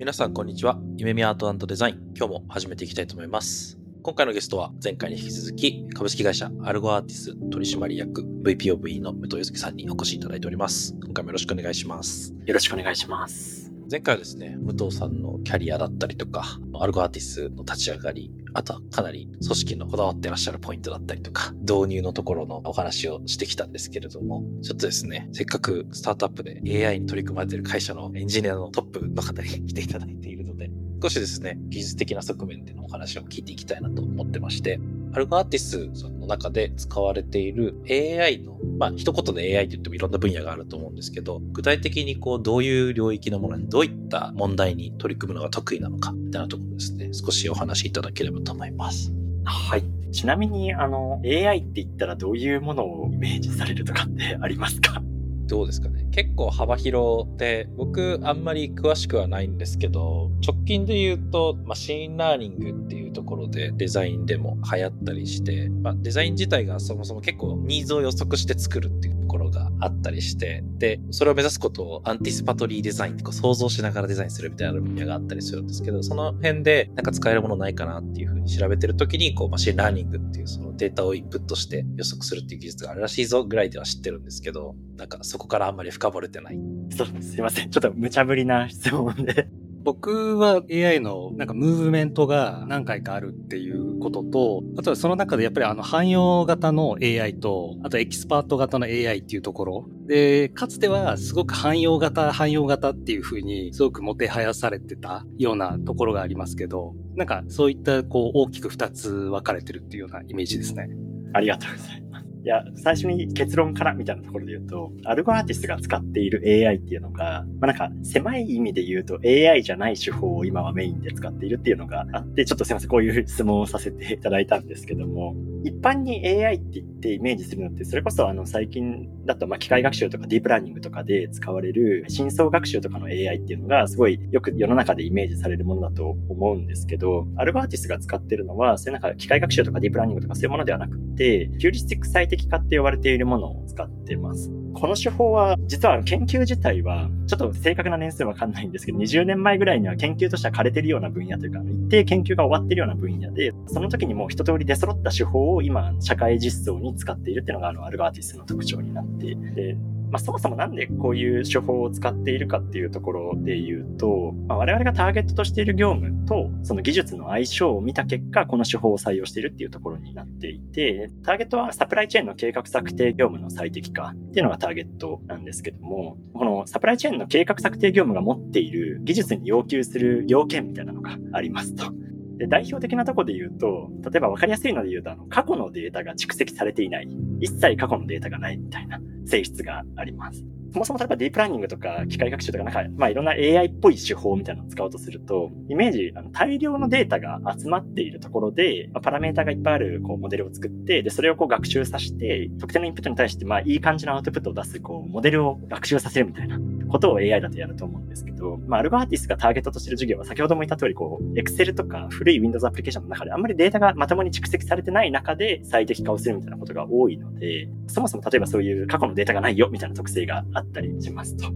皆さんこんにちは。夢見アートデザイン。今日も始めていきたいと思います。今回のゲストは前回に引き続き株式会社アルゴアーティス取締役 VPOV の武藤祐介さんにお越しいただいております。今回もよろしくお願いします。よろしくお願いします。前回はですね、武藤さんのキャリアだったりとか、アルゴアーティスの立ち上がり、あとはかなり組織のこだわってらっしゃるポイントだったりとか、導入のところのお話をしてきたんですけれども、ちょっとですね、せっかくスタートアップで AI に取り組まれてる会社のエンジニアのトップの方に来ていただいているので、少しですね、技術的な側面でのお話を聞いていきたいなと思ってまして、アルゴアーティスさんの中で使われている AI の、まあ一言で AI と言ってもいろんな分野があると思うんですけど、具体的にこうどういう領域のものにどういった問題に取り組むのが得意なのか、みたいなところですね、少しお話しいただければと思います。はい。ちなみに、あの、AI って言ったらどういうものをイメージされるとかってありますか？どうですかね。結構幅広で、僕あんまり詳しくはないんですけど、直近で言うと、マシンラーニングっていうところでデザインでも流行ったりして、まあ、デザイン自体がそもそも結構ニーズを予測して作るっていうところがあったりして、で、それを目指すことを anticipatory design ってこう想像しながらデザインするみたいな分野があったりするんですけど、その辺でなんか使えるものないかなっていうふうに調べてるときに、こうマシンラーニングっていうそのデータをインプットして予測するっていう技術があるらしいぞぐらいでは知ってるんですけど、なんかそこからあんまり深掘れてない。そう、すいません。ちょっと無茶ぶりな質問で僕は AI のなんかムーブメントが何回かあるっていうことと、あとはその中でやっぱりあの汎用型の AI と、あとエキスパート型の AI っていうところ。で、かつてはすごく汎用型、汎用型っていうふうにすごくもてはやされてたようなところがありますけど、なんかそういったこう大きく二つ分かれてるっていうようなイメージですね。ありがとうございます。いや、最初に結論からみたいなところで言うと、アルゴアーティスが使っている AI っていうのが、まあ、なんか狭い意味で言うと AI じゃない手法を今はメインで使っているっていうのがあって、ちょっとすいません、こういう質問をさせていただいたんですけども、一般に AI って言ってイメージするのって、それこそあの最近だとま機械学習とかディープラーニングとかで使われる深層学習とかの AI っていうのがすごいよく世の中でイメージされるものだと思うんですけど、アルゴアーティスが使ってるのは、そういうなんか機械学習とかディープラーニングとかそういうものではなくて、ヒューリスティック最適化って呼ばれているものを使ってます。この手法は、実は研究自体は、ちょっと正確な年数わかんないんですけど、20年前ぐらいには研究としては枯れてるような分野というか、一定研究が終わってるような分野で、その時にもう一通り出揃った手法を今、社会実装に使っているっていうのが、あの、アルガーティスの特徴になってで、まあ、そもそもなんでこういう手法を使っているかっていうところで言うと、まあ、我々がターゲットとしている業務とその技術の相性を見た結果、この手法を採用しているっていうところになっていて、ターゲットはサプライチェーンの計画策定業務の最適化っていうのがターゲットなんですけども、このサプライチェーンの計画策定業務が持っている技術に要求する要件みたいなのがありますと。で、代表的なとこで言うと、例えば分かりやすいので言うと、あの、過去のデータが蓄積されていない。一切過去のデータがないみたいな性質があります。そもそも例えばディープラーニングとか機械学習とかなんか、まあいろんな AI っぽい手法みたいなのを使おうとすると、イメージ、あの大量のデータが集まっているところで、まあ、パラメータがいっぱいあるこうモデルを作って、で、それをこう学習させて、特定のインプットに対してまあいい感じのアウトプットを出す、こう、モデルを学習させるみたいなことを AI だとやると思うんですけど、まあアルゴアーティスがターゲットとしている授業は先ほども言った通り、こう、Excel とか古い Windows アプリケーションの中であんまりデータがまともに蓄積されてない中で最適化をするみたいなことが多いので、そもそも例えばそういう過去のデータがないよみたいな特性があったりしますと。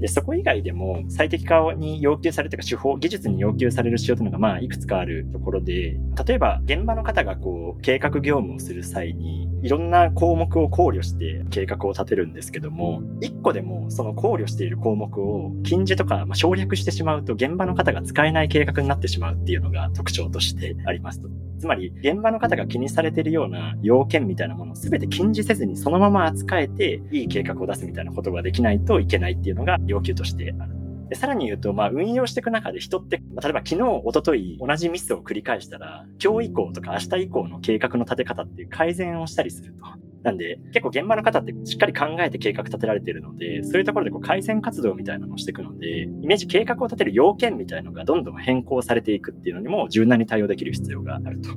で、そこ以外でも最適化に要求されてる手法、技術に要求される仕様というのがまあいくつかあるところで、例えば現場の方がこう計画業務をする際にいろんな項目を考慮して計画を立てるんですけども、一個でもその考慮している項目を禁じとか、まあ、省略してしまうと現場の方が使えない計画になってしまうっていうのが特徴としてありますと。つまり、現場の方が気にされているような要件みたいなものを全て禁じせずにそのまま扱えて、いい計画を出すみたいなことができないといけないっていうのが要求としてある。でさらに言うと、まあ、運用していく中で人って、まあ、例えば昨日、一昨日同じミスを繰り返したら、今日以降とか明日以降の計画の立て方っていう改善をしたりすると。なんで、結構現場の方ってしっかり考えて計画立てられているので、そういうところでこう改善活動みたいなのをしていくので、イメージ計画を立てる要件みたいなのがどんどん変更されていくっていうのにも柔軟に対応できる必要があると。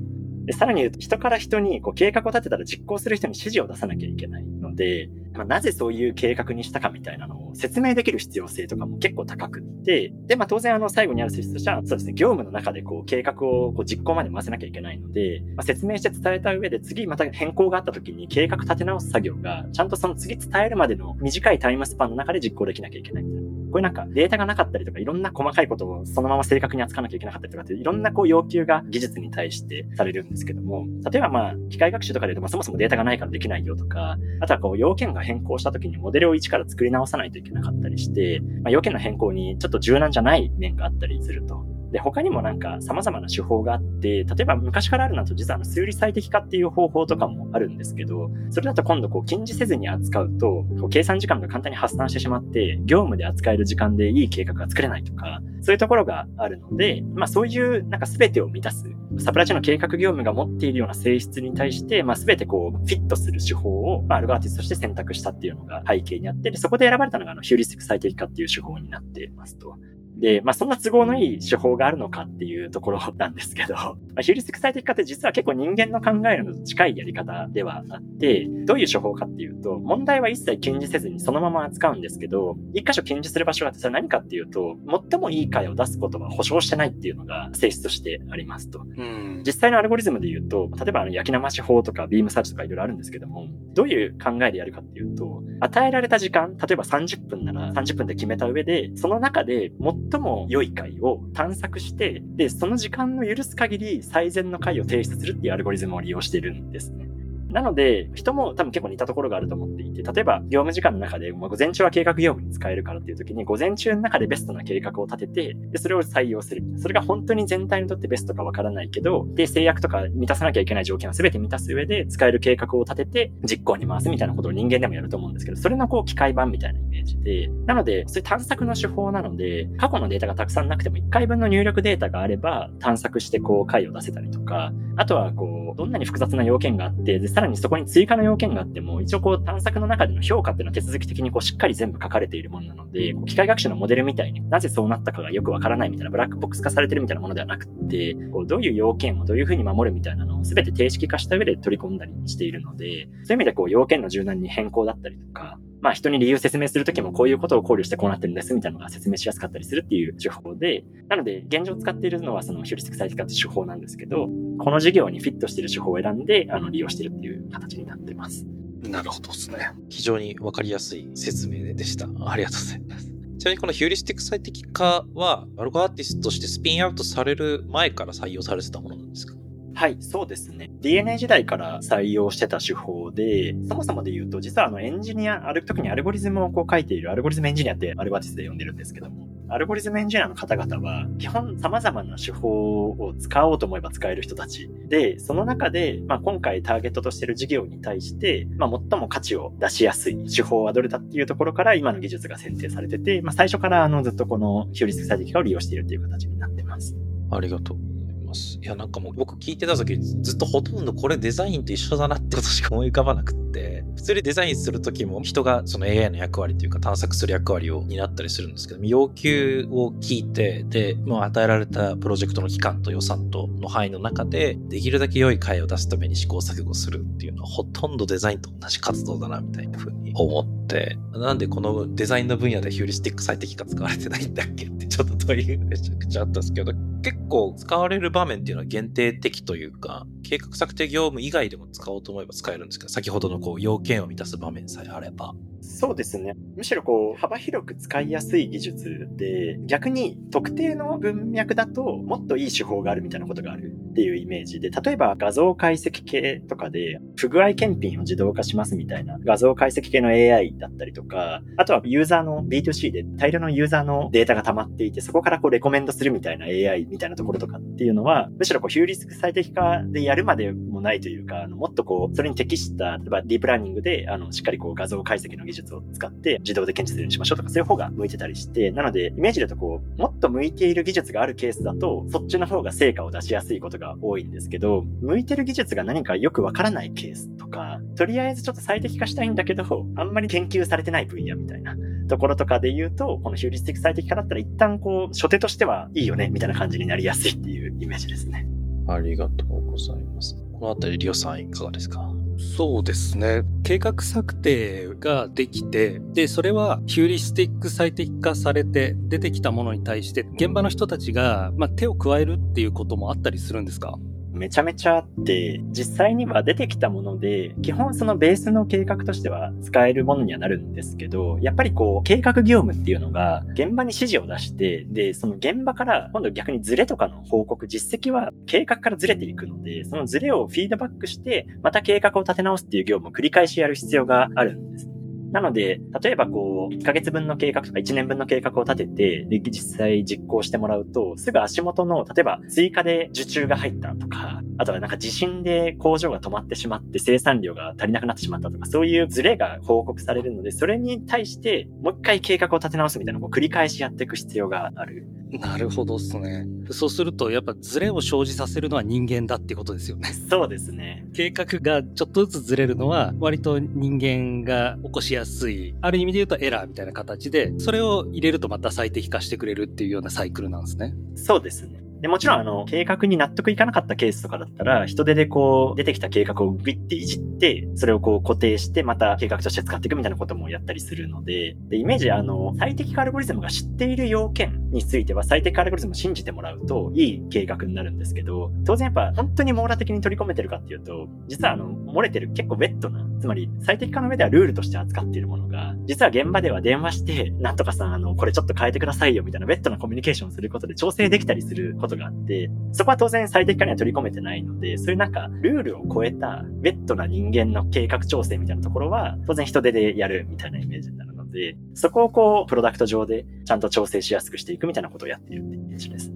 でさらに言うと、人から人にこう計画を立てたら実行する人に指示を出さなきゃいけないで、まあ、なぜそういう計画にしたかみたいなのを説明できる必要性とかも結構高くって、で、まあ当然あの最後にある性質としては、そうですね、業務の中でこう計画をこう実行まで回せなきゃいけないので、まあ、説明して伝えた上で次また変更があった時に計画立て直す作業が、ちゃんとその次伝えるまでの短いタイムスパンの中で実行できなきゃいけないみたいな。こういうなんかデータがなかったりとかいろんな細かいことをそのまま正確に扱わなきゃいけなかったりとかっていろんなこう要求が技術に対してされるんですけども、例えばまあ機械学習とかで言うとまあそもそもデータがないからできないよとか、あとはこう要件が変更した時にモデルを一から作り直さないといけなかったりして、まあ、要件の変更にちょっと柔軟じゃない面があったりすると。で、他にもなんか様々な手法があって、例えば昔からあるのと実はあの数理最適化っていう方法とかもあるんですけど、それだと今度こう禁じせずに扱うと、こう計算時間が簡単に発散してしまって、業務で扱える時間でいい計画が作れないとか、そういうところがあるので、まあそういうなんか全てを満たす、サプライチェーンの計画業務が持っているような性質に対して、まあ全てこうフィットする手法を、まあ、アルゴアーティストとして選択したっていうのが背景にあって、でそこで選ばれたのがあのヒューリスティック最適化っていう手法になってますと。で、まあそんな都合のいい手法があるのかっていうところなんですけど、まあ、ヒューリスク最適化って実は結構人間の考えるのと近いやり方ではあって、どういう手法かっていうと、問題は一切禁じせずにそのまま扱うんですけど、一箇所禁じする場所があって、それは何かっていうと、最もいい回を出すことは保証してないっていうのが性質としてありますと。うん、実際のアルゴリズムで言うと、例えばあの焼き生し法とかビームサーチとかいろいろあるんですけども、どういう考えでやるかっていうと、与えられた時間、例えば30分なら30分で決めた上で、その中で最も良い回を探索して、で、その時間の許す限り最善の回を提出するっていうアルゴリズムを利用しているんですね。なので、人も多分結構似たところがあると思っていて、例えば業務時間の中で、まあ、午前中は計画業務に使えるからっていう時に、午前中の中でベストな計画を立てて、で、それを採用する。それが本当に全体にとってベストかわからないけど、で、制約とか満たさなきゃいけない条件は全て満たす上で、使える計画を立てて、実行に回すみたいなことを人間でもやると思うんですけど、それのこう、機械版みたいなイメージで、なので、そういう探索の手法なので、過去のデータがたくさんなくても1回分の入力データがあれば、探索してこう、回を出せたりとか、あとはこう、どんなに複雑な要件があって、さらにそこに追加の要件があっても、一応こう探索の中での評価っていうのは手続き的にこうしっかり全部書かれているものなので、機械学習のモデルみたいになぜそうなったかがよくわからないみたいなブラックボックス化されてるみたいなものではなくて、こうどういう要件をどういうふうに守るみたいなのを全て定式化した上で取り込んだりしているので、そういう意味でこう要件の柔軟に変更だったりとか、まあ人に理由を説明するときもこういうことを考慮してこうなってるんですみたいなのが説明しやすかったりするっていう手法で、なので現状使っているのはそのヒューリスティック最適化って手法なんですけど、この事業にフィットしている手法を選んであの利用しているっていう形になってます。なるほどですね。非常にわかりやすい説明でした。ありがとうございます。ちなみにこのヒューリスティック最適化は、アルゴアーティストとしてスピンアウトされる前から採用されてたものなんですか？はい、そうですね。DNA 時代から採用してた手法で、そもそもで言うと、実はあのエンジニア、ある時にアルゴリズムをこう書いているアルゴリズムエンジニアってアルゴアーティスで呼んでるんですけども、アルゴリズムエンジニアの方々は、基本様々な手法を使おうと思えば使える人たちで、その中で、まあ、今回ターゲットとしてる事業に対して、まあ、最も価値を出しやすい手法はどれだっていうところから今の技術が選定されてて、まあ、最初からあのずっとこのヒューリスティック最適化を利用しているという形になってます。ありがとう。いや、なんかもう僕聞いてた時ずっとほとんどこれデザインと一緒だなってことしか思い浮かばなくって、普通にデザインする時も人がその AI の役割というか探索する役割を担ったりするんですけど、要求を聞いて、で、もう与えられたプロジェクトの期間と予算との範囲の中で、できるだけ良い回を出すために試行錯誤するっていうのはほとんどデザインと同じ活動だなみたいな風に思って、なんでこのデザインの分野でヒューリスティック最適化使われてないんだっけってちょっと問いめちゃくちゃあったんですけど、結構使われる場面っていうのは限定的というか、計画策定業務以外でも使おうと思えば使えるんですけど、先ほどのこう要件を満たす場面さえあれば。そうですね。むしろこう、幅広く使いやすい技術で、逆に特定の文脈だともっといい手法があるみたいなことがあるっていうイメージで、例えば画像解析系とかで不具合検品を自動化しますみたいな画像解析系の AI だったりとか、あとはユーザーの B2C で大量のユーザーのデータが溜まっていて、そこからこうレコメンドするみたいな AI みたいなところとかっていうのは、むしろこうヒューリスク最適化でやるまでもないというか、あのもっとこう、それに適した、例えばディープラーニングで、あの、しっかりこう画像解析の技術術を使って自動で検知するようにしましょうとか、そういう方が向いてたりして、なので、イメージだとこう、もっと向いている技術があるケースだと、そっちの方が成果を出しやすいことが多いんですけど、向いてる技術が何かよくわからないケースとか、とりあえずちょっと最適化したいんだけど、あんまり研究されてない分野みたいなところとかで言うと、このヒューリスティック最適化だったら一旦こう、初手としてはいいよね、みたいな感じになりやすいっていうイメージですね。ありがとうございます。このあたり、リオさんいかがですか？そうですね。計画策定ができて、で、それはヒューリスティック最適化されて出てきたものに対して、現場の人たちが、まあ、手を加えるっていうこともあったりするんですか？めちゃめちゃあって、実際には出てきたもので、基本そのベースの計画としては使えるものにはなるんですけど、やっぱりこう、計画業務っていうのが、現場に指示を出して、で、その現場から今度逆にズレとかの報告、実績は計画からずれていくので、そのズレをフィードバックして、また計画を立て直すっていう業務を繰り返しやる必要があるんです。なので、例えばこう、1ヶ月分の計画とか1年分の計画を立てて、で、実際実行してもらうと、すぐ足元の、例えば追加で受注が入ったとか、あとはなんか地震で工場が止まってしまって生産量が足りなくなってしまったとか、そういうズレが報告されるので、それに対してもう一回計画を立て直すみたいなのを繰り返しやっていく必要がある。なるほどっすね。そうすると、やっぱズレを生じさせるのは人間だってことですよね。そうですね。計画がちょっとずつずれるのは、割と人間が起こしやすい、ある意味で言うとエラーみたいな形で、それを入れるとまた最適化してくれるっていうようなサイクルなんですね。そうですね。で、もちろん、あの、計画に納得いかなかったケースとかだったら、人手でこう、出てきた計画をグイっていじって、それをこう固定して、また計画として使っていくみたいなこともやったりするので、で、イメージ、あの、最適化アルゴリズムが知っている要件については、最適化アルゴリズムを信じてもらうと、いい計画になるんですけど、当然やっぱ、本当に網羅的に取り込めてるかっていうと、実はあの、漏れてる結構ウェットな、つまり、最適化の上ではルールとして扱っているものが、実は現場では電話して、なんとかさん、あの、これちょっと変えてくださいよ、みたいなウェットなコミュニケーションをすることで調整できたりすることがあって、そこは当然最適化には取り込めてないので、そういうなんか、ルールを超えた、ウェットな人間の計画調整みたいなところは、当然人手でやるみたいなイメージになるので、そこをこう、プロダクト上でちゃんと調整しやすくしていくみたいなことをやっているってイメージです。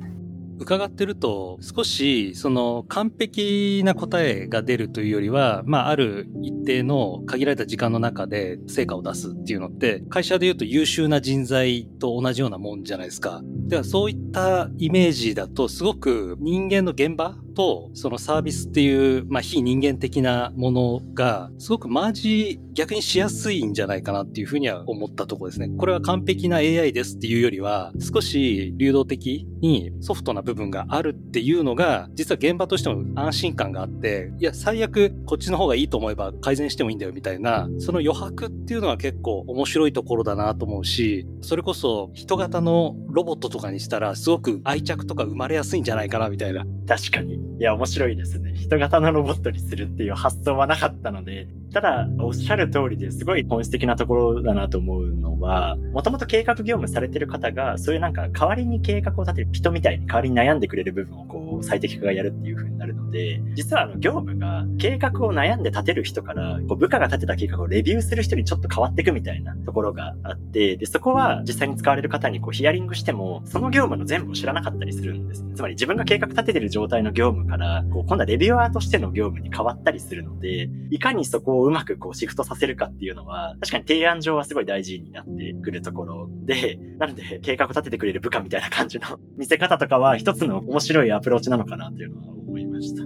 伺ってると、少し、その、完璧な答えが出るというよりは、まあ、ある一定の限られた時間の中で成果を出すっていうのって、会社で言うと優秀な人材と同じようなもんじゃないですか。では、そういったイメージだと、すごく人間の現場と、そのサービスっていう、まあ、非人間的なものが、すごくマージ逆にしやすいんじゃないかなっていうふうには思ったところですね。これは完璧な AI ですっていうよりは、少し流動的にソフトな部分があるっていうのが、実は現場としても安心感があって、いや、最悪こっちの方がいいと思えば改善してもいいんだよみたいな、その余白っていうのは結構面白いところだなと思うし、それこそ人型のロボットとかにしたら、すごく愛着とか生まれやすいんじゃないかなみたいな。確かに。いや、面白いですね。人型のロボットにするっていう発想はなかったので、ただ、おっしゃる通りですごい本質的なところだなと思うのは、もともと計画業務されてる方が、そういうなんか代わりに計画を立てる人みたいに代わりに悩んでくれる部分をこう最適化がやるっていう風になるので、実はあの業務が計画を悩んで立てる人から、こう部下が立てた計画をレビューする人にちょっと変わっていくみたいなところがあって、で、そこは実際に使われる方にこうヒアリングしても、その業務の全部を知らなかったりするんです。つまり自分が計画立ててる状態の業務から、こう今度はレビュアーとしての業務に変わったりするので、いかにそこをうまくこうシフトさせるかっていうのは、確かに提案上はすごい大事になってくるところで、なので計画を立ててくれる部下みたいな感じの 見せ方とかは一つの面白いアプローチなのかなっていうのは思いました。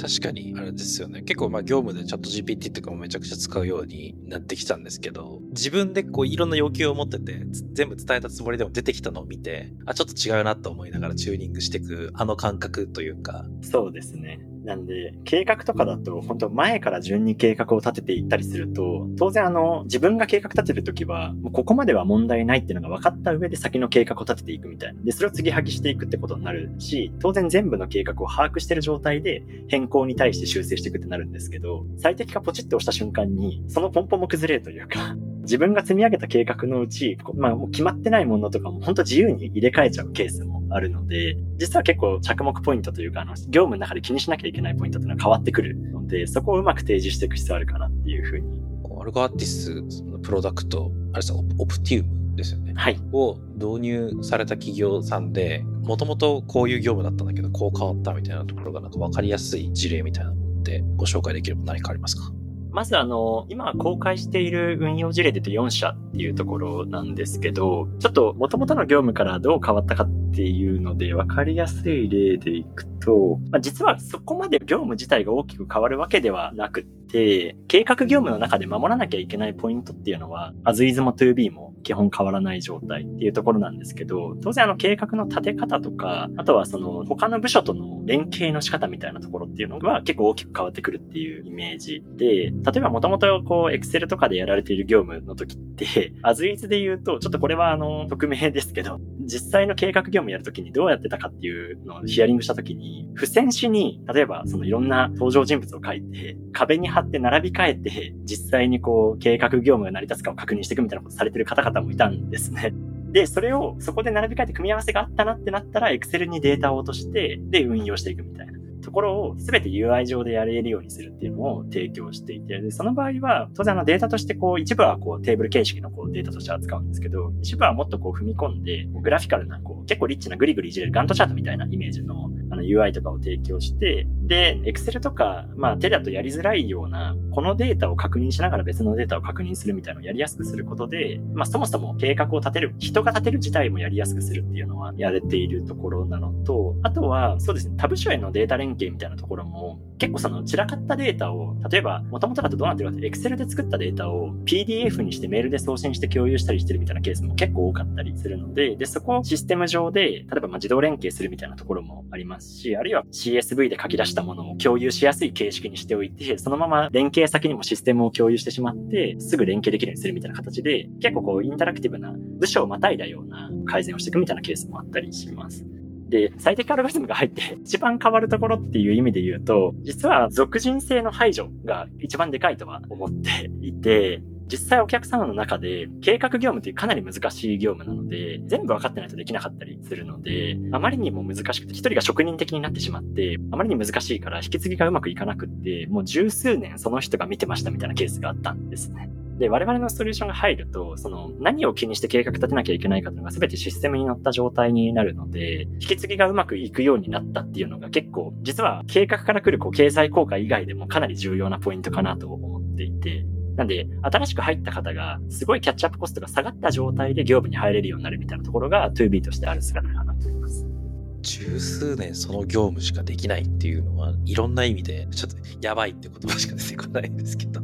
確かに、あれですよね。結構、まあ、業務でチャット GPT とかもめちゃくちゃ使うようになってきたんですけど、自分でこう、いろんな要求を持ってて、つ全部伝えたつもりでも出てきたのを見て、あ、ちょっと違うなと思いながらチューニングしていく、あの感覚というか、そうですね。なんで、計画とかだと、本当前から順に計画を立てていったりすると、当然あの、自分が計画立てるときは、もうここまでは問題ないっていうのが分かった上で先の計画を立てていくみたいな。で、それを継ぎはぎしていくってことになるし、当然全部の計画を把握してる状態で変更に対して修正していくってなるんですけど、最適化ポチッと押した瞬間に、そのポンポンも崩れるというか、自分が積み上げた計画のうち、まあもう決まってないものとかも本当自由に入れ替えちゃうケースもあるので、実は結構着目ポイントというか、あの、業務の中で気にしなきゃいけないポイントっていうのは変わってくるので、そこをうまく提示していく必要あるかなっていうふうに。アルゴアーティスのプロダクト、あれさ、オオプティウムですよね。はい。を導入された企業さんで、もともとこういう業務だったんだけど、こう変わったみたいなところがなんか分かりやすい事例みたいなのってご紹介できれば何かありますか？まずあの、今公開している運用事例で言うと4社っていうところなんですけど、ちょっと元々の業務からどう変わったかっていうので分かりやすい例でいくと、まあ、実はそこまで業務自体が大きく変わるわけではなくて、計画業務の中で守らなきゃいけないポイントっていうのは、アズイズも 2B も基本変わらない状態っていうところなんですけど、当然あの計画の立て方とか、あとはその他の部署との連携の仕方みたいなところっていうのが結構大きく変わってくるっていうイメージで、例えばもともとこう Excel とかでやられている業務の時って、アズイズで言うと、ちょっとこれはあの、匿名ですけど、実際の計画業務やるときにどうやってたかっていうのをヒアリングしたときに、付箋紙に、例えばそのいろんな登場人物を書いて、壁に貼って並び替えて、実際にこう、計画業務が成り立つかを確認していくみたいなことされてる方々もいたんですね。で、それをそこで並び替えて組み合わせがあったなってなったら、Excel にデータを落として、で、運用していくみたいな。ところを全て UI 上でやれるようにするっていうのを提供していて、でその場合は、当然あのデータとしてこう、一部はこうテーブル形式のこうデータとして扱うんですけど、一部はもっとこう踏み込んで、グラフィカルなこう、結構リッチなグリグリいじれるガントチャートみたいなイメージのあの UI とかを提供して、で、Excel とか、まあ手だとやりづらいような、このデータを確認しながら別のデータを確認するみたいなのをやりやすくすることで、まあそもそも計画を立てる、人が立てる自体もやりやすくするっていうのはやれているところなのと、あとは、そうですね、他部署へのデータ連携みたいなところも、結構その散らかったデータを、例えば、もともとだとどうなってるかって、Excel で作ったデータを PDF にしてメールで送信して共有したりしてるみたいなケースも結構多かったりするので、で、そこをシステム上で、例えばま自動連携するみたいなところもありますし、あるいは CSV で書き出したものを共有しやすい形式にしておいて、そのまま連携先にもシステムを共有してしまって、すぐ連携できるようにするみたいな形で、結構こうインタラクティブな部署をまたいだような改善をしていくみたいなケースもあったりします。で、最適アルゴリズムが入って 一番変わるところっていう意味で言うと、実は属人性の排除が一番でかいとは思っていて、実際お客様の中で計画業務ってかなり難しい業務なので、全部分かってないとできなかったりするので、あまりにも難しくて、一人が職人的になってしまって、あまりに難しいから引き継ぎがうまくいかなくって、もう十数年その人が見てましたみたいなケースがあったんですね。で、我々のソリューションが入ると、その何を気にして計画立てなきゃいけないかというのが全てシステムに乗った状態になるので、引き継ぎがうまくいくようになったっていうのが結構、実は計画から来るこう経済効果以外でもかなり重要なポイントかなと思っていて、なんで、新しく入った方が、すごいキャッチアップコストが下がった状態で業務に入れるようになるみたいなところが 2B としてある姿かなと思います。十数年その業務しかできないっていうのは、いろんな意味で、ちょっとやばいって言葉しか出てこないんですけど。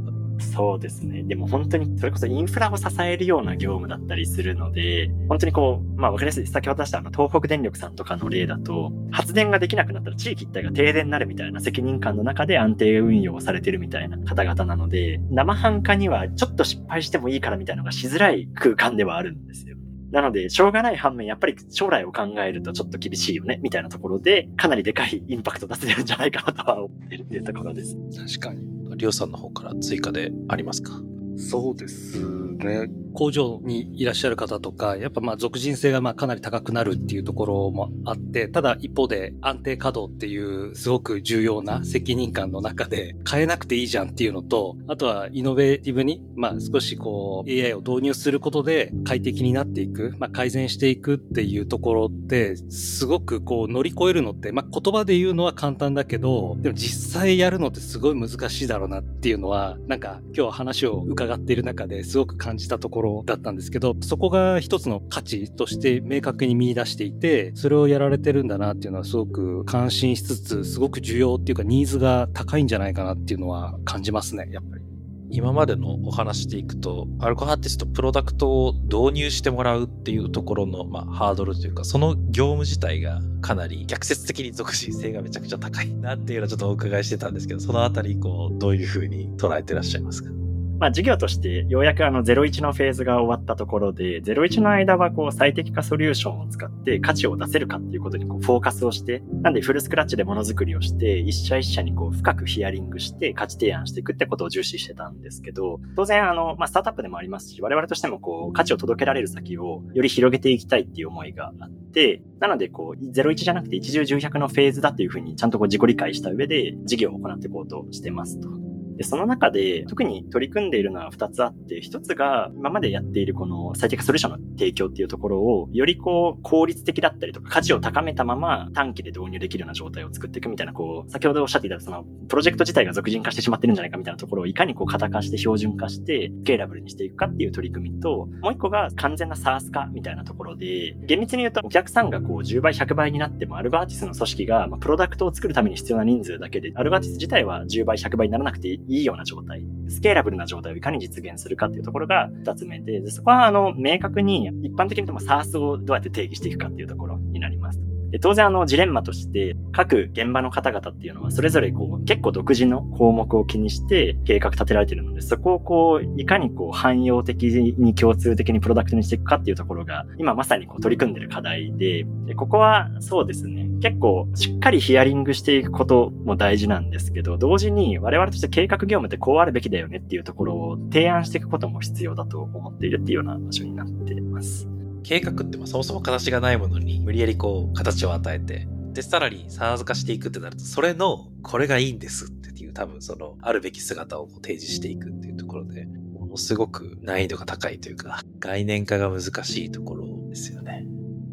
そうですね。でも本当にそれこそインフラを支えるような業務だったりするので、本当にこう、まあわかりやすい。先ほど出したあの東北電力さんとかの例だと、発電ができなくなったら地域一体が停電になるみたいな責任感の中で安定運用をされてるみたいな方々なので、生半可にはちょっと失敗してもいいからみたいなのがしづらい空間ではあるんですよ。なので、しょうがない反面、やっぱり将来を考えるとちょっと厳しいよね、みたいなところで、かなりでかいインパクト出せるんじゃないかなとは思ってるっていうところです。確かに。りょうさんの方から追加でありますか？そうですね。工場にいらっしゃる方とか、やっぱまあ属人性がまあかなり高くなるっていうところもあって、ただ一方で安定稼働っていうすごく重要な責任感の中で変えなくていいじゃんっていうのと、あとはイノベーティブにまあ少しこう AI を導入することで快適になっていく、まあ改善していくっていうところってすごくこう乗り越えるのって、まあ言葉で言うのは簡単だけど、でも実際やるのってすごい難しいだろうなっていうのは、なんか今日話を伺っている中ですごく感じたところだったんですけど、そこが一つの価値として明確に見出していて、それをやられてるんだなっていうのはすごく感心しつつ、すごく需要っていうかニーズが高いんじゃないかなっていうのは感じますね、やっぱり。今までのお話でいくと、アルコアーティストプロダクトを導入してもらうっていうところの、まあ、ハードルというか、その業務自体がかなり逆説的に属性性がめちゃくちゃ高いなっていうのはちょっとお伺いしてたんですけど、そのあたり、こう、どういうふうに捉えてらっしゃいますか？まあ事業としてようやくあの01のフェーズが終わったところで、01の間はこう最適化ソリューションを使って価値を出せるかっていうことにこうフォーカスをして、なんでフルスクラッチでものづくりをして、一社一社にこう深くヒアリングして価値提案していくってことを重視してたんですけど、当然あの、まあスタートアップでもありますし、我々としてもこう価値を届けられる先をより広げていきたいっていう思いがあって、なのでこう01じゃなくて一重重百のフェーズだっていうふうにちゃんとこう自己理解した上で事業を行っていこうとしてますと。で、その中で特に取り組んでいるのは2つあって、1つが今までやっているこの最適化ソリューションの提供っていうところを、よりこう効率的だったりとか価値を高めたまま短期で導入できるような状態を作っていくみたいな、こう、先ほどおっしゃっていたそのプロジェクト自体が俗人化してしまってるんじゃないかみたいなところをいかにこう型化して標準化してスケーラブルにしていくかっていう取り組みと、もう一個が完全な SARS 化みたいなところで、厳密に言うとお客さんがこう10倍、100倍になってもアルゴアーティスの組織が、プロダクトを作るために必要な人数だけで、アルゴアーティス自体は10倍、100倍にならなくていいような状態。スケーラブルな状態をいかに実現するかっていうところが2つ目で、そこはあの、明確に一般的に言っても SARS をどうやって定義していくかっていうところになります。で当然あのジレンマとして各現場の方々っていうのはそれぞれこう結構独自の項目を気にして計画立てられてるのでそこをこういかにこう汎用的に共通的にプロダクトにしていくかっていうところが今まさにこう取り組んでる課題ででここはそうですね結構しっかりヒアリングしていくことも大事なんですけど同時に我々として計画業務ってこうあるべきだよねっていうところを提案していくことも必要だと思っているっていうような場所になっています。計画ってそもそも形がないものに無理やりこう形を与えて、で、さらに SARS 化していくってなると、それのこれがいいんですっていう多分そのあるべき姿をこう提示していくっていうところで、ものすごく難易度が高いというか、概念化が難しいところですよね。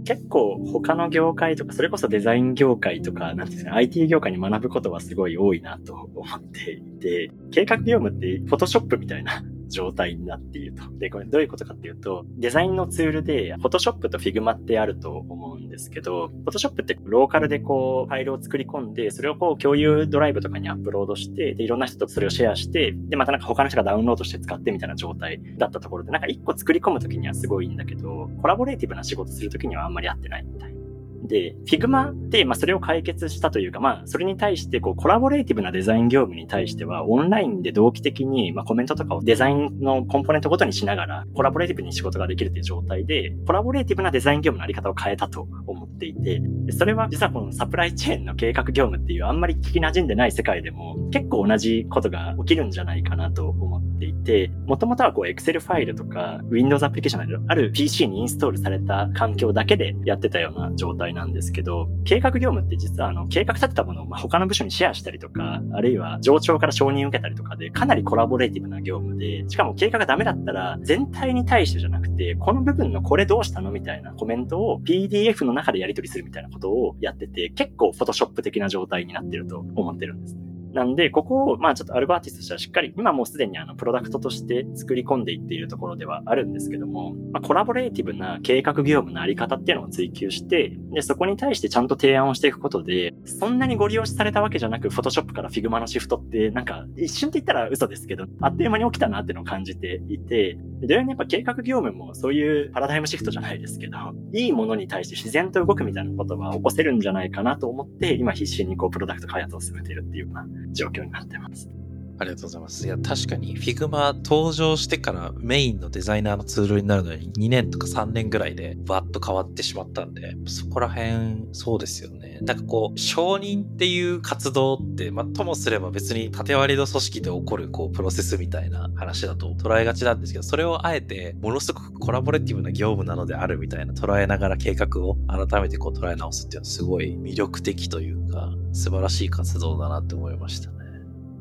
結構他の業界とか、それこそデザイン業界とか、なんていうんですか、IT 業界に学ぶことはすごい多いなと思っていて、計画業務ってフォトショップみたいな状態になっていると。で、これどういうことかっていうと、デザインのツールで、Photoshop と Figma ってあると思うんですけど、Photoshop ってローカルでこう、ファイルを作り込んで、それをこう、共有ドライブとかにアップロードして、で、いろんな人とそれをシェアして、で、またなんか他の人がダウンロードして使ってみたいな状態だったところで、なんか一個作り込むときにはすごいんだけど、コラボレーティブな仕事するときにはあんまり合ってないみたいなで、Figma って、まあ、それを解決したというか、まあ、それに対して、こう、コラボレーティブなデザイン業務に対しては、オンラインで同期的に、まあ、コメントとかをデザインのコンポーネントごとにしながら、コラボレーティブに仕事ができるという状態で、コラボレーティブなデザイン業務のあり方を変えたと思っていて、それは実はこのサプライチェーンの計画業務っていうあんまり聞き馴染んでない世界でも、結構同じことが起きるんじゃないかなと思っていて、もともとはこう、Excel ファイルとか、Windows アプリケーションなど、ある PC にインストールされた環境だけでやってたような状態なんですけど、計画業務って実はあの、計画立てたものをま他の部署にシェアしたりとか、あるいは上長から承認を受けたりとかで、かなりコラボレーティブな業務で、しかも計画がダメだったら、全体に対してじゃなくて、この部分のこれどうしたのみたいなコメントを PDF の中でやり取りするみたいなことをやってて、結構フォトショップ的な状態になってると思ってるんですね。なんで、ここを、まあちょっとアルバーティスとしてはしっかり、今もうすでにあの、プロダクトとして作り込んでいっているところではあるんですけども、まあコラボレーティブな計画業務のあり方っていうのを追求して、で、そこに対してちゃんと提案をしていくことで、そんなにご利用されたわけじゃなく、 Photoshop から Figma のシフトって、なんか、一瞬って言ったら嘘ですけど、あっという間に起きたなっていうのを感じていて、同様にやっぱ計画業務もそういうパラダイムシフトじゃないですけど、いいものに対して自然と動くみたいなことは起こせるんじゃないかなと思って、今必死にこう、プロダクト開発を進めているっていうような状況になってます。ありがとうございます。いや、確かに Figma 登場してからメインのデザイナーのツールになるのに2年とか3年ぐらいでバッと変わってしまったんで、そこら辺、そうですよね。なんかこう、承認っていう活動って、まあ、ともすれば別に縦割りの組織で起こるこう、プロセスみたいな話だと捉えがちなんですけど、それをあえて、ものすごくコラボレティブな業務なのであるみたいな捉えながら計画を改めてこう捉え直すっていうのはすごい魅力的というか、素晴らしい活動だなって思いましたね。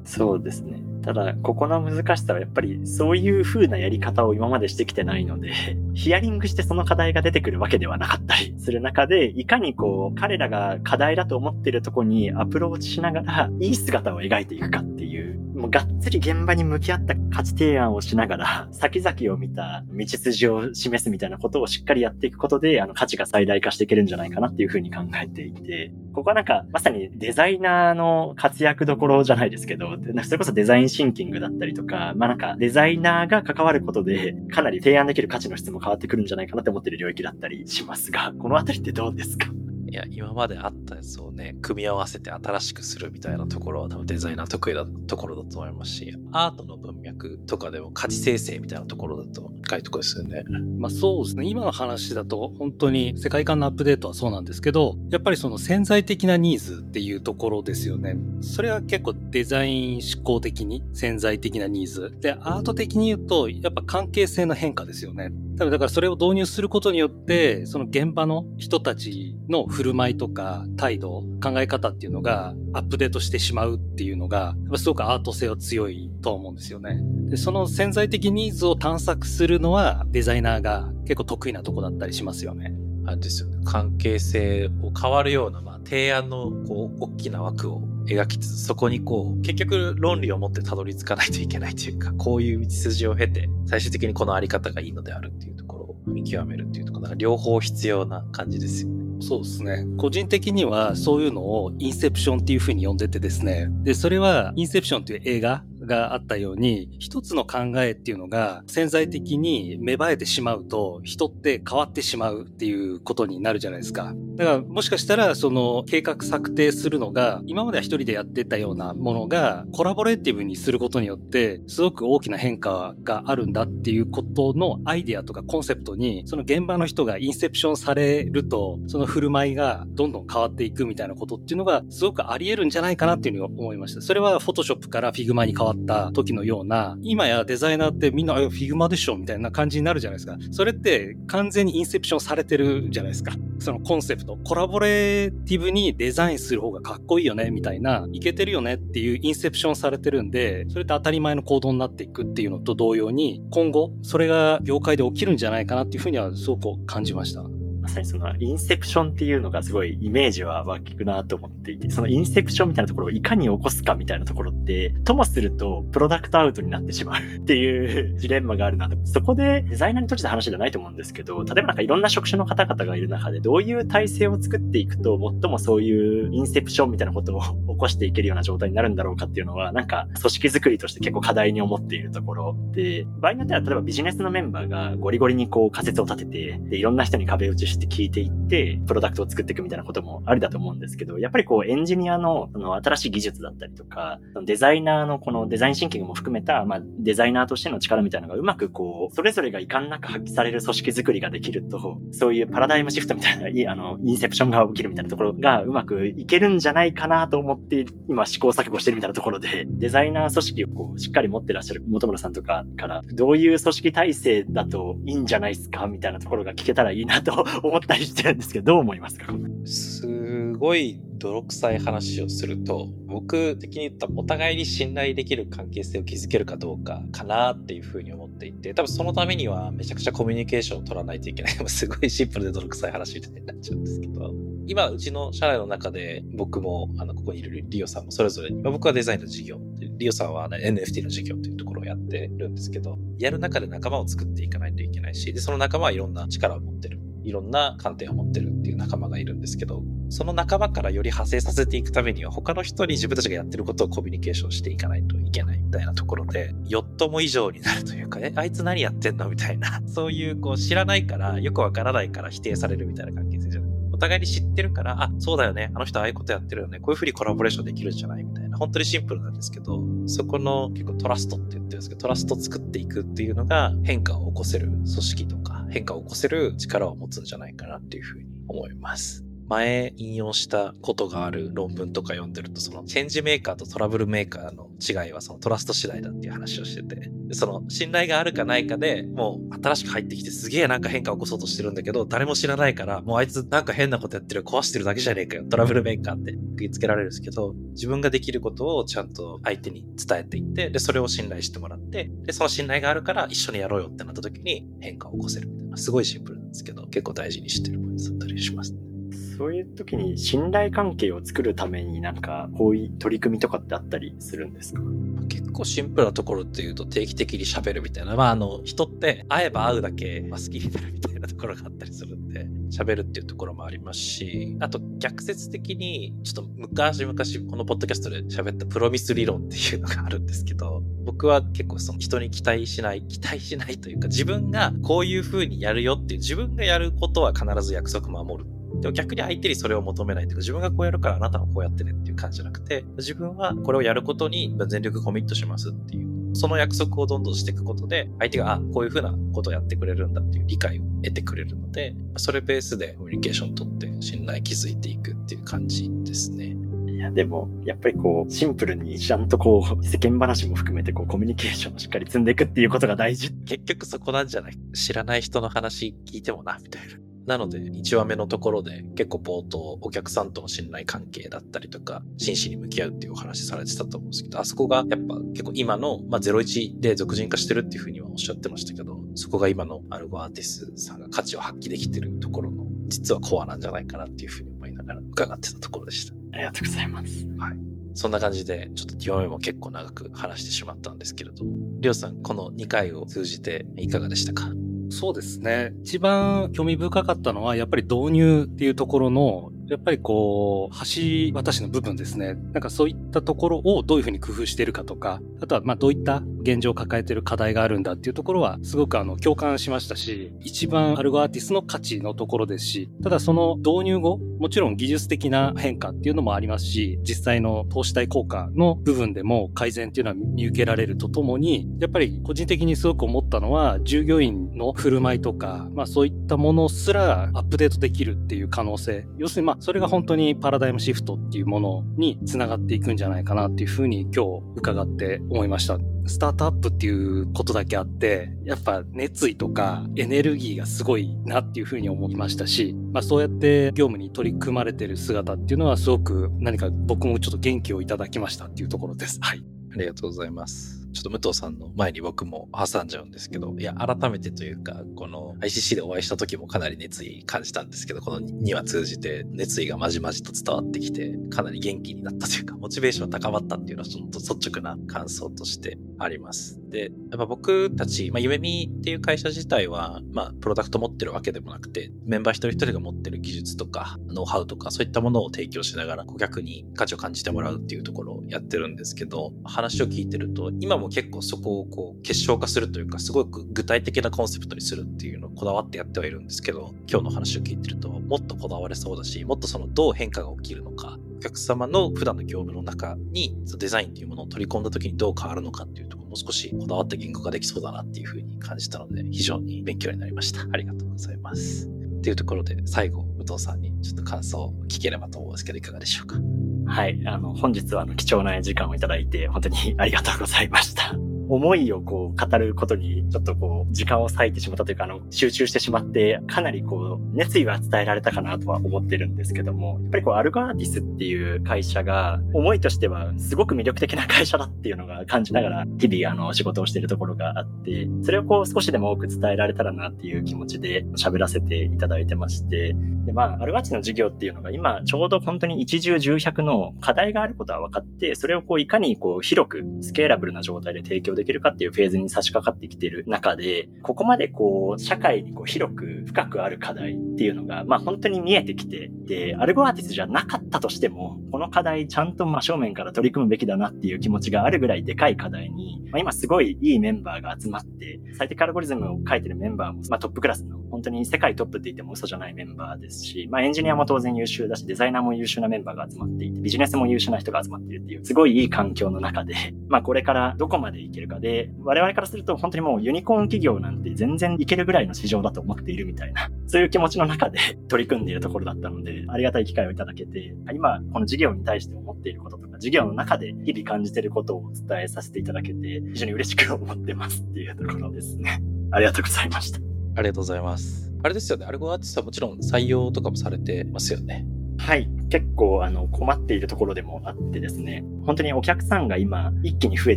そうですね。ただ、ここの難しさはやっぱりそういう風なやり方を今までしてきてないので、ヒアリングしてその課題が出てくるわけではなかったりする中で、いかにこう、彼らが課題だと思っているとこにアプローチしながら、いい姿を描いていくかっていう、もうがっつり現場に向き合った価値提案をしながら、先々を見た道筋を示すみたいなことをしっかりやっていくことで、あの価値が最大化していけるんじゃないかなっていうふうに考えていて、ここはなんか、まさにデザイナーの活躍どころじゃないですけど、それこそデザインシンキングだったりとか、まあなんかデザイナーが関わることで、かなり提案できる価値の質も変わってくるんじゃないかなって思ってる領域だったりしますが、このあたりってどうですか？いや、今まであったやつをね、組み合わせて新しくするみたいなところは多分デザイナー得意なところだと思いますし、アートの文脈とかでも価値生成みたいなところだと深いところですよね。まあそうですね。今の話だと本当に世界観のアップデートはそうなんですけど、やっぱりその潜在的なニーズっていうところですよね。それは結構デザイン思考的に潜在的なニーズ。で、アート的に言うと、やっぱ関係性の変化ですよね。多分だからそれを導入することによって、その現場の人たちの不振る舞いとか態度、考え方っていうのがアップデートしてしまうっていうのが、すごくアート性は強いと思うんですよね。で、その潜在的ニーズを探索するのはデザイナーが結構得意なとこだったりしますよね。あれですよね。関係性を変わるような、まあ、提案のこう大きな枠を描きつつ、そこにこう、結局論理を持ってたどり着かないといけないというか、こういう道筋を経て、最終的にこのあり方がいいのであるっていうところを見極めるっていうところ、が両方必要な感じですよね。そうですね。個人的にはそういうのをインセプションっていう風に呼んでてですね。で、それはインセプションという映画があったように、一つの考えっていうのが潜在的に芽生えてしまうと、人って変わってしまうっていうことになるじゃないですか。だからもしかしたらその計画策定するのが、今までは一人でやってたようなものが、コラボレーティブにすることによって、すごく大きな変化があるんだっていうことのアイデアとかコンセプトに、その現場の人がインセプションされると、その振る舞いがどんどん変わっていくみたいなことっていうのが、すごくあり得るんじゃないかなっていうふうに思いました。それは Photoshop から Figma に変わった時のような、今やデザイナーってみんな Figma でしょみたいな感じになるじゃないですか。それって完全にインセプションされてるじゃないですか。そのコンセプト。コラボレーティブにデザインする方がかっこいいよねみたいな、いけてるよねっていうインセプションされてるんで、それって当たり前の行動になっていくっていうのと同様に、今後、それが業界で起きるんじゃないかなっていうふうにはすごく感じました。まさにそのインセプションっていうのがすごいイメージは湧きくなと思っていて、そのインセプションみたいなところをいかに起こすかみたいなところって、ともするとプロダクトアウトになってしまうっていうジレンマがあるなと。そこでデザイナーにとって話じゃないと思うんですけど、例えばなんかいろんな職種の方々がいる中でどういう体制を作っていくと、最もそういうインセプションみたいなことを起こしていけるような状態になるんだろうかっていうのは、なんか組織づくりとして結構課題に思っているところで、場合によっては例えばビジネスのメンバーがゴリゴリにこう仮説を立てて、で、いろんな人に壁打ちして聞いていって、て、プロダクトを作っていくみたいなこともありだと思うんですけど、やっぱりこうエンジニアのその新しい技術だったりとか、デザイナーのこのデザインシンキングも含めた、まあデザイナーとしての力みたいなのがうまくこう、それぞれが遺憾なく発揮される組織づくりができると、そういうパラダイムシフトみたいな、いあの、インセプションが起きるみたいなところがうまくいけるんじゃないかなと思って、今試行錯誤してるみたいなところで、デザイナー組織をこう、しっかり持ってらっしゃる本村さんとかから、どういう組織体制だといいんじゃないですかみたいなところが聞けたらいいなと思ったりしてるんですけど、どう思いますか？すごい泥臭い話をすると、僕的に言ったお互いに信頼できる関係性を築けるかどうかかなっていうふうに思っていて、多分そのためにはめちゃくちゃコミュニケーションを取らないといけない。すごいシンプルで泥臭い話みたいになっちゃうんですけど、今、うちの社内の中で僕も、あの、ここにいるリオさんもそれぞれに、ま、僕はデザインの事業、リオさんは、ね、NFT の事業というところをやってるんですけど、やる中で仲間を作っていかないといけないし、で、その仲間はいろんな力を持ってる。いろんな観点を持ってるっていう仲間がいるんですけど、その仲間からより派生させていくためには他の人に自分たちがやってることをコミュニケーションしていかないといけないみたいなところで、よっとも以上になるというか、え、あいつ何やってんのみたいな、そういうこう知らないから、よくわからないから否定されるみたいな関係性じゃない。お互いに知ってるから、あ、そうだよね。あの人ああいうことやってるよね。こういうふうにコラボレーションできるんじゃないみたいな。本当にシンプルなんですけど、そこの結構トラストって言ってるんですけど、トラストを作っていくっていうのが変化を起こせる組織とか、変化を起こせる力を持つんじゃないかなっていうふうに思います。前引用したことがある論文とか読んでると、そのチェンジメーカーとトラブルメーカーの違いはそのトラスト次第だっていう話をしてて、その信頼があるかないかでもう新しく入ってきてすげえなんか変化を起こそうとしてるんだけど、誰も知らないから、もうあいつなんか変なことやってる、壊してるだけじゃねえかよ、トラブルメーカーって食いつけられるんですけど、自分ができることをちゃんと相手に伝えていって、で、それを信頼してもらって、で、その信頼があるから一緒にやろうよってなった時に変化を起こせるみたいな、すごいシンプルなんですけど、結構大事にしてるポイントだったりします、ね。そういう時に信頼関係を作るためになんかこういう取り組みとかってあったりするんですか？結構シンプルなところっていうと定期的に喋るみたいな。まああの人って会えば会うだけ好きになるみたいなところがあったりするんで、喋るっていうところもありますし、あと逆説的にちょっと昔々このポッドキャストで喋ったプロミス理論っていうのがあるんですけど、僕は結構その人に期待しない、期待しないというか自分がこういう風にやるよっていう自分がやることは必ず約束守るでも逆に相手にそれを求めないというか、自分がこうやるからあなたはこうやってねっていう感じじゃなくて、自分はこれをやることに全力コミットしますっていう、その約束をどんどんしていくことで、相手が、あ、こういうふうなことをやってくれるんだっていう理解を得てくれるので、それベースでコミュニケーション取って信頼築いていくっていう感じですね。いや、でも、やっぱりこう、シンプルにちゃんとこう、世間話も含めてこう、コミュニケーションをしっかり積んでいくっていうことが大事。結局そこなんじゃない？知らない人の話聞いてもな、みたいな。なので、1話目のところで結構冒頭、お客さんとの信頼関係だったりとか、真摯に向き合うっていうお話されてたと思うんですけど、あそこがやっぱ結構今の、まあ、01で俗人化してるっていうふうにはおっしゃってましたけど、そこが今のアルゴアーティスさんが価値を発揮できてるところの、実はコアなんじゃないかなっていうふうに思いながら伺ってたところでした。ありがとうございます。はい。そんな感じで、ちょっと2話目も結構長く話してしまったんですけれど、りょうさん、この2回を通じていかがでしたか？そうですね。一番興味深かったのは、やっぱり導入っていうところの、やっぱりこう、橋渡しの部分ですね。なんかそういったところをどういうふうに工夫してるかとか、あとはまあどういった現状を抱えてる課題があるんだっていうところは、すごくあの共感しましたし、一番アルゴアーティスの価値のところですし、ただその導入後、もちろん技術的な変化っていうのもありますし、実際の投資対効果の部分でも改善っていうのは見受けられるとともに、やっぱり個人的にすごく思ったのは、従業員の振る舞いとか、まあそういったものすらアップデートできるっていう可能性。要するにまあそれが本当にパラダイムシフトっていうものにつながっていくんじゃないかなっていうふうに今日伺って思いました。スタートアップっていうことだけあって、やっぱ熱意とかエネルギーがすごいなっていうふうに思いましたし、まあそうやって業務に取り組まれてる姿っていうのはすごく何か僕もちょっと元気をいただきましたっていうところです。はい。ありがとうございます。ちょっと武藤さんの前に僕も挟んじゃうんですけど、いや、改めてというか、この ICC でお会いした時もかなり熱意感じたんですけど、この2話通じて熱意がまじまじと伝わってきて、かなり元気になったというか、モチベーション高まったっていうのは、ちょっと率直な感想としてあります。で、やっぱ僕たち、まあ、夢見っていう会社自体は、まあ、プロダクト持ってるわけでもなくて、メンバー一人一人が持ってる技術とか、ノウハウとか、そういったものを提供しながら、顧客に価値を感じてもらうっていうところをやってるんですけど、話を聞いてると、今も結構そこをこう結晶化するというか、すごく具体的なコンセプトにするっていうのをこだわってやってはいるんですけど、今日の話を聞いてると、もっとこだわれそうだし、もっとそのどう変化が起きるのか、客様の普段の業務の中にデザインっていうものを取り込んだ時にどう変わるのかっていうところもう少しこだわった言語化できそうだなっていうふうに感じたので、非常に勉強になりました。ありがとうございます。っていうところで、最後、武藤さんにちょっと感想を聞ければと思うんですけど、いかがでしょうか？はい。あの、本日はあの貴重な時間をいただいて、本当にありがとうございました。思いをこう語ることにちょっとこう時間を割いてしまったというかあの集中してしまってかなりこう熱意は伝えられたかなとは思ってるんですけどもやっぱりこうアルゴアーティスっていう会社が思いとしてはすごく魅力的な会社だっていうのが感じながら日々あの仕事をしているところがあってそれをこう少しでも多く伝えられたらなっていう気持ちで喋らせていただいてましてでまあアルガチの事業っていうのが今ちょうど本当に一重重百の課題があることは分かってそれをこういかにこう広くスケーラブルな状態で提供できるかっていうフェーズに差し掛かってきてる中で、ここまでこう、社会にこう広く深くある課題っていうのが、まあ本当に見えてきて、で、アルゴアーティスじゃなかったとしても、この課題ちゃんと真正面から取り組むべきだなっていう気持ちがあるぐらいでかい課題に、まあ今すごいいいメンバーが集まって、最適アルゴリズムを書いてるメンバーも、まあトップクラスの、本当に世界トップって言っても嘘じゃないメンバーですし、まあエンジニアも当然優秀だし、デザイナーも優秀なメンバーが集まっていて、ビジネスも優秀な人が集まっているっていう、すごいいい環境の中で、まあこれからどこまでいけるかで、我々からすると本当にもうユニコーン企業なんて全然いけるぐらいの市場だと思っているみたいな、そういう気持ちの中で 取り組んでいるところだったので、ありがたい機会をいただけて、今この事業に対して思っていることとか、事業の中で日々感じていることをお伝えさせていただけて、非常に嬉しく思ってますっていうところですね。ありがとうございました。ありがとうございます。あれですよね、アルゴアーティストはもちろん採用とかもされてますよね。はい。結構あの困っているところでもあってですね、本当にお客さんが今一気に増え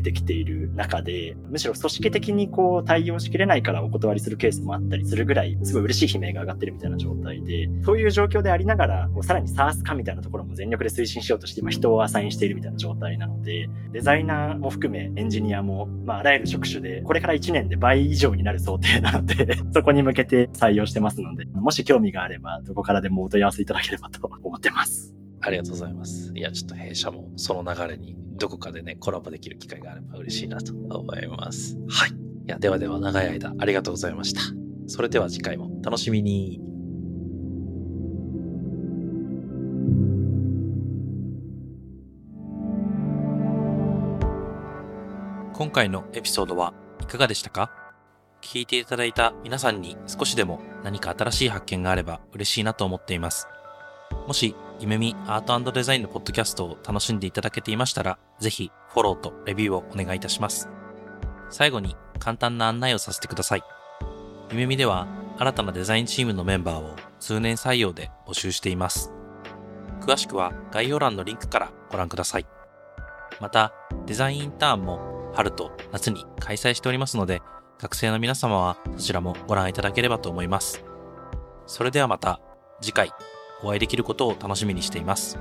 てきている中で、むしろ組織的にこう対応しきれないからお断りするケースもあったりするぐらい、すごい嬉しい悲鳴が上がってるみたいな状態で、そういう状況でありながら、さらに SARS 化みたいなところも全力で推進しようとして今人をアサインしているみたいな状態なので、デザイナーも含めエンジニアも、まああらゆる職種で、これから1年で倍以上になる想定なので そこに向けて採用してますので、もし興味があれば、どこからでもお問い合わせいただければと思ってます。ありがとうございます。いや、ちょっと弊社もその流れにどこかでね、コラボできる機会があれば嬉しいなと思います。はい。いや、ではでは長い間ありがとうございました。それでは次回も楽しみに。今回のエピソードはいかがでしたか？聞いていただいた皆さんに少しでも何か新しい発見があれば嬉しいなと思っています。もし、夢見アートデザインのポッドキャストを楽しんでいただけていましたら、ぜひフォローとレビューをお願いいたします。最後に簡単な案内をさせてください。夢見では新たなデザインチームのメンバーを通年採用で募集しています。詳しくは概要欄のリンクからご覧ください。また、デザインインターンも春と夏に開催しておりますので、学生の皆様はそちらもご覧いただければと思います。それではまた次回お会いできることを楽しみにしています。